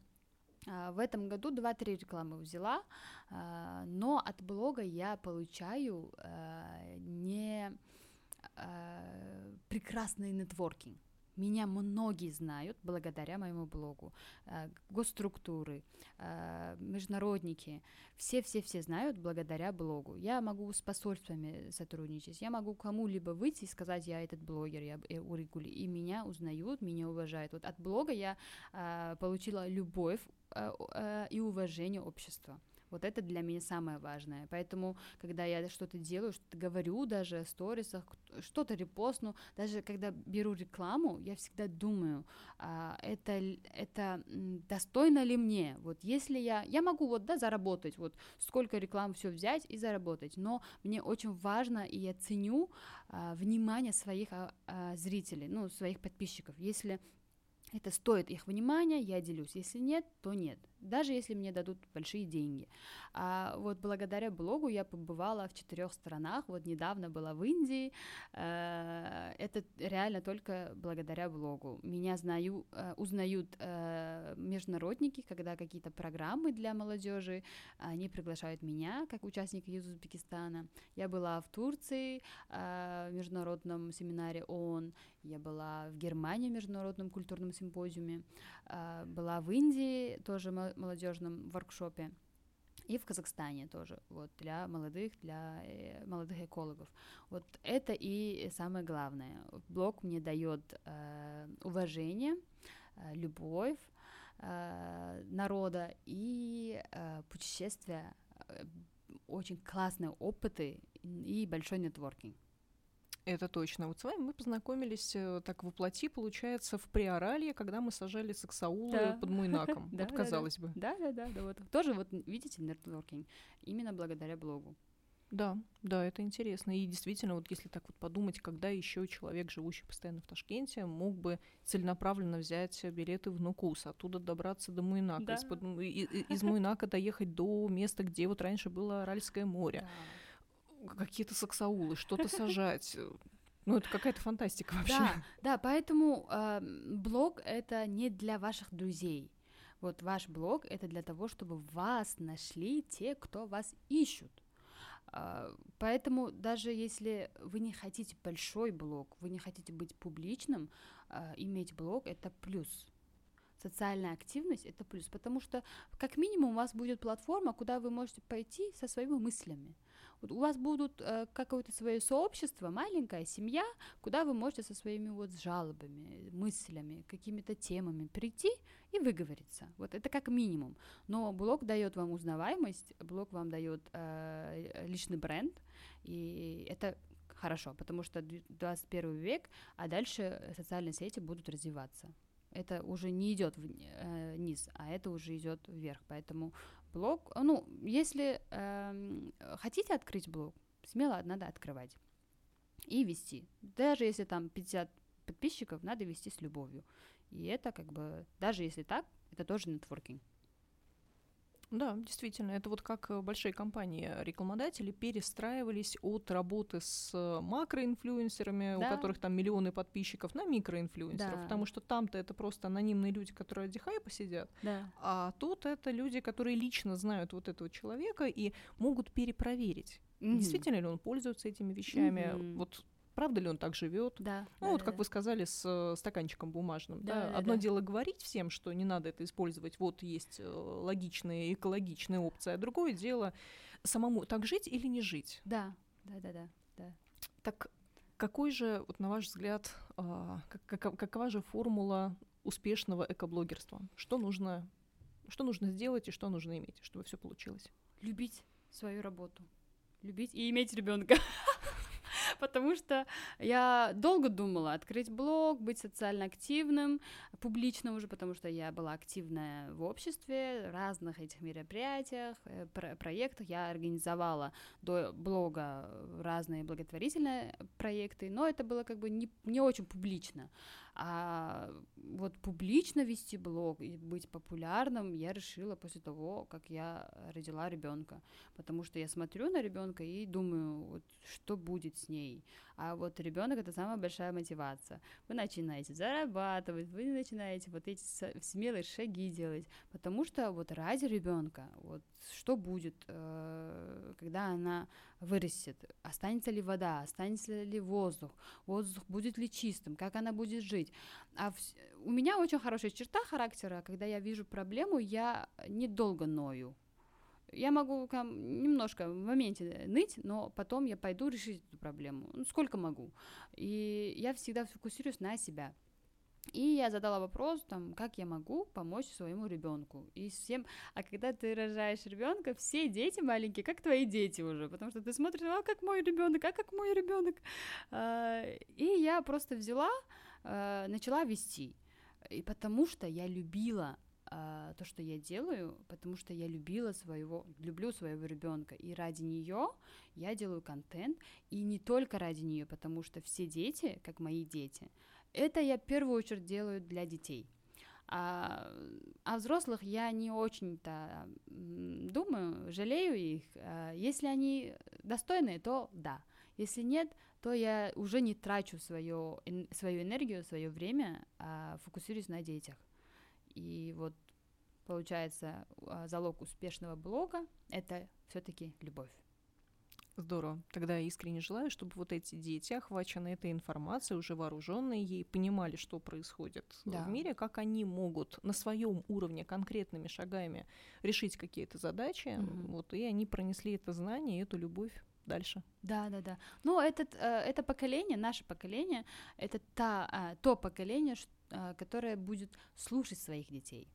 А, в этом году 2-3 рекламы взяла, а, но от блога я получаю а, не прекрасный нетворкинг. Меня многие знают благодаря моему блогу. Госструктуры, международники, все-все-все знают благодаря блогу. Я могу с посольствами сотрудничать, я могу кому-либо выйти и сказать, я этот блогер, я Уригули, и меня узнают, меня уважают. Вот от блога я получила любовь, Э, э, и уважение общества. Вот это для меня самое важное. Поэтому, когда я что-то делаю, что-то говорю даже в сторисах, что-то репостну, даже когда беру рекламу, я всегда думаю, а, это, это достойно ли мне? Вот если я, я могу вот, да, заработать, вот сколько реклам все взять и заработать, но мне очень важно, и я ценю а, внимание своих а, а, зрителей, ну, своих подписчиков. Если это стоит их внимания, я делюсь. Если нет, то нет. Даже если мне дадут большие деньги. А вот благодаря блогу я побывала в четырех странах. Вот недавно была в Индии. Э, это реально только благодаря блогу. Меня знаю, э, узнают э, международники, когда какие-то программы для молодежи, они приглашают меня как участника из Узбекистана. Я была в Турции в международном семинаре ООН. Я была в Германии в международном культурном симпозиуме. Была в Индии тоже молодежном воркшопе. И в Казахстане тоже, вот, для молодых, для э, молодых экологов. Вот это и самое главное. Блог мне дает э, уважение, э, любовь э, народа и э, путешествия, э, очень классные опыты и большой нетворкинг. Это точно. Вот с вами мы познакомились э, так воплоти, получается, в Приоралье, когда мы сажали саксаулы да. под Муйнаком. (laughs) да, вот, казалось да, бы. Да, да, да, да. Вот. Тоже вот, видите, нетворкинг. Именно благодаря блогу. Да, да, это интересно. И действительно, вот если так вот подумать, когда еще человек, живущий постоянно в Ташкенте, мог бы целенаправленно взять билеты в Нукус, оттуда добраться до Муйнака, да. из, из, из Муйнака доехать до места, где вот раньше было Аральское море. Да какие-то саксаулы, что-то сажать. Ну, это какая-то фантастика вообще. Да, да, поэтому э, блог это не для ваших друзей. Вот ваш блог это для того, чтобы вас нашли те, кто вас ищут. А, поэтому даже если вы не хотите большой блог, вы не хотите быть публичным, а, иметь блог это плюс. Социальная активность это плюс, потому что как минимум у вас будет платформа, куда вы можете пойти со своими мыслями. Вот у вас будут э, какое-то свое сообщество, маленькая семья, куда вы можете со своими вот жалобами, мыслями, какими-то темами прийти и выговориться. Вот это как минимум. Но блог дает вам узнаваемость, блог вам дает э, личный бренд, и это хорошо, потому что 21 век, а дальше социальные сети будут развиваться. Это уже не идет вниз, э, а это уже идет вверх. Поэтому блог, ну, если э, хотите открыть блог, смело надо открывать и вести. Даже если там 50 подписчиков, надо вести с любовью. И это как бы, даже если так, это тоже нетворкинг. Да, действительно, это вот как э, большие компании рекламодатели перестраивались от работы с э, макроинфлюенсерами, да. у которых там миллионы подписчиков, на микроинфлюенсеров, да. потому что там-то это просто анонимные люди, которые ради хайпа сидят, да. а тут это люди, которые лично знают вот этого человека и могут перепроверить. Mm-hmm. Действительно ли он пользуется этими вещами? Mm-hmm. Вот правда ли он так живет. Да, ну, да, вот да, как да. вы сказали, с э, стаканчиком бумажным. Да, да? да, Одно да. дело говорить всем, что не надо это использовать, вот есть э, логичные, экологичные опции, а другое дело самому так жить или не жить. Да, да, да, да. да. Так какой же, вот на ваш взгляд, как, как, какова же формула успешного экоблогерства? Что нужно, что нужно сделать и что нужно иметь, чтобы все получилось? Любить свою работу. Любить и иметь ребенка. (laughs) потому что я долго думала открыть блог, быть социально активным, публично уже, потому что я была активная в обществе, разных этих мероприятиях, э, про проектах. Я организовала до блога разные благотворительные проекты, но это было как бы не, не очень публично. А вот публично вести блог и быть популярным я решила после того, как я родила ребенка, потому что я смотрю на ребенка и думаю, вот что будет с ней. А вот ребенок это самая большая мотивация. Вы начинаете зарабатывать, вы начинаете вот эти смелые шаги делать, потому что вот ради ребенка, вот что будет, э, когда она вырастет, останется ли вода, останется ли воздух, воздух будет ли чистым, как она будет жить. А в... у меня очень хорошая черта характера, когда я вижу проблему, я недолго ною. Я могу там, немножко в моменте ныть, но потом я пойду решить эту проблему, ну, сколько могу. И я всегда фокусируюсь на себя. И я задала вопрос, там, как я могу помочь своему ребенку. И всем, а когда ты рожаешь ребенка, все дети маленькие, как твои дети уже, потому что ты смотришь, а как мой ребенок, а как мой ребенок. А, и я просто взяла, а, начала вести. И потому что я любила а, то, что я делаю, потому что я любила своего, люблю своего ребенка, и ради нее я делаю контент, и не только ради нее, потому что все дети, как мои дети, это я в первую очередь делаю для детей. А, а взрослых я не очень-то думаю, жалею их. А, если они достойные, то да. Если нет, то я уже не трачу свою, свою энергию, свое время, а фокусируюсь на детях. И вот получается а, залог успешного блога это все-таки любовь. Здорово. Тогда я искренне желаю, чтобы вот эти дети, охваченные этой информацией, уже вооруженные ей, понимали, что происходит да. в мире, как они могут на своем уровне конкретными шагами решить какие-то задачи, mm вот, и они пронесли это знание и эту любовь дальше. Да, да, да. Ну, этот, э, это поколение, наше поколение, это та, а, то поколение, а, которое будет слушать своих детей.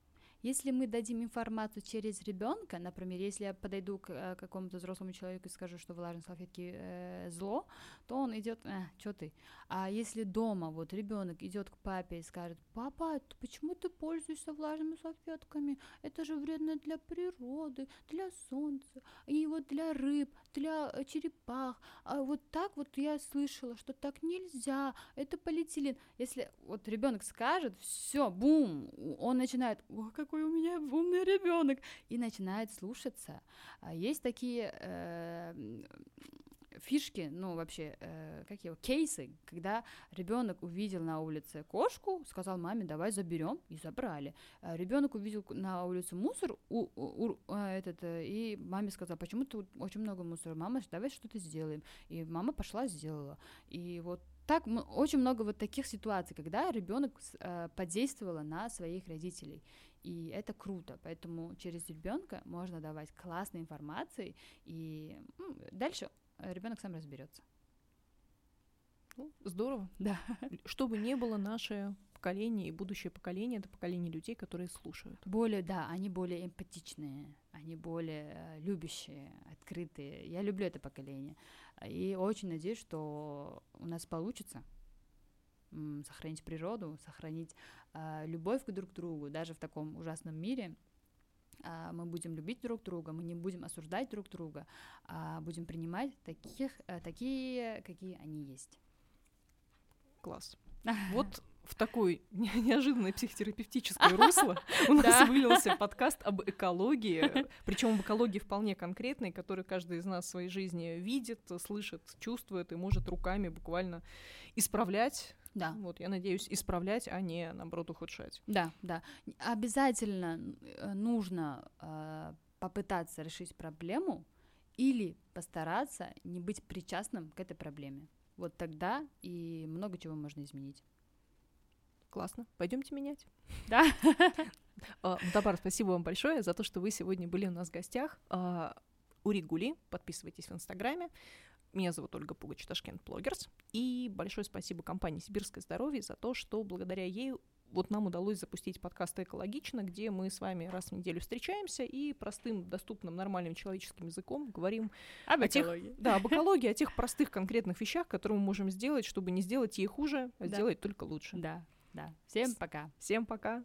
Если мы дадим информацию через ребенка, например, если я подойду к э, какому-то взрослому человеку и скажу, что влажные салфетки э, зло, то он идет, э, что ты? А если дома вот ребенок идет к папе и скажет, папа, почему ты пользуешься влажными салфетками? Это же вредно для природы, для солнца, и вот для рыб, для э, черепах. А вот так вот я слышала, что так нельзя, это полиэтилен. Если вот ребенок скажет, все, бум, он начинает, о, как какой у меня умный ребенок, и начинает слушаться. А есть такие э, фишки, ну вообще, э, как его, кейсы, когда ребенок увидел на улице кошку, сказал маме, давай заберем, и забрали. Э, ребенок увидел на улице мусор, у, у, у, э, этот, э, и маме сказал, почему тут очень много мусора, мама, давай что-то сделаем. И мама пошла, сделала. И вот так очень много вот таких ситуаций, когда ребенок э, подействовала на своих родителей. И это круто, поэтому через ребенка можно давать классной информации, и ну, дальше ребенок сам разберется. Ну, здорово. Да. Чтобы не было наше поколение и будущее поколение, это поколение людей, которые слушают. Более, да, они более эмпатичные, они более э, любящие, открытые. Я люблю это поколение. И очень надеюсь, что у нас получится сохранить природу, сохранить э, любовь к друг другу, даже в таком ужасном мире. Э, мы будем любить друг друга, мы не будем осуждать друг друга, а будем принимать таких, э, такие, какие они есть. Класс. (laughs) Вот в такой неожиданное психотерапевтическое русло у (laughs) нас вылился (laughs) подкаст об экологии, причем об экологии вполне конкретной, который каждый из нас в своей жизни видит, слышит, чувствует и может руками буквально исправлять. Да. Вот, я надеюсь, исправлять, а не, наоборот, ухудшать. Да, да. Обязательно э, нужно э, попытаться решить проблему или постараться не быть причастным к этой проблеме. Вот тогда и много чего можно изменить. Классно. Пойдемте менять. Да. (laughs) Табар, спасибо вам большое за то, что вы сегодня были у нас в гостях. А, Уригули, подписывайтесь в Инстаграме. Меня зовут Ольга Пугач, Ташкент Блогерс. И большое спасибо компании «Сибирское здоровье» за то, что благодаря ей вот нам удалось запустить подкаст «Экологично», где мы с вами раз в неделю встречаемся и простым, доступным, нормальным человеческим языком говорим об о тех, да, об экологии, о тех простых конкретных вещах, которые мы можем сделать, чтобы не сделать ей хуже, а да. сделать только лучше. Да. Да. Всем пока. Всем пока.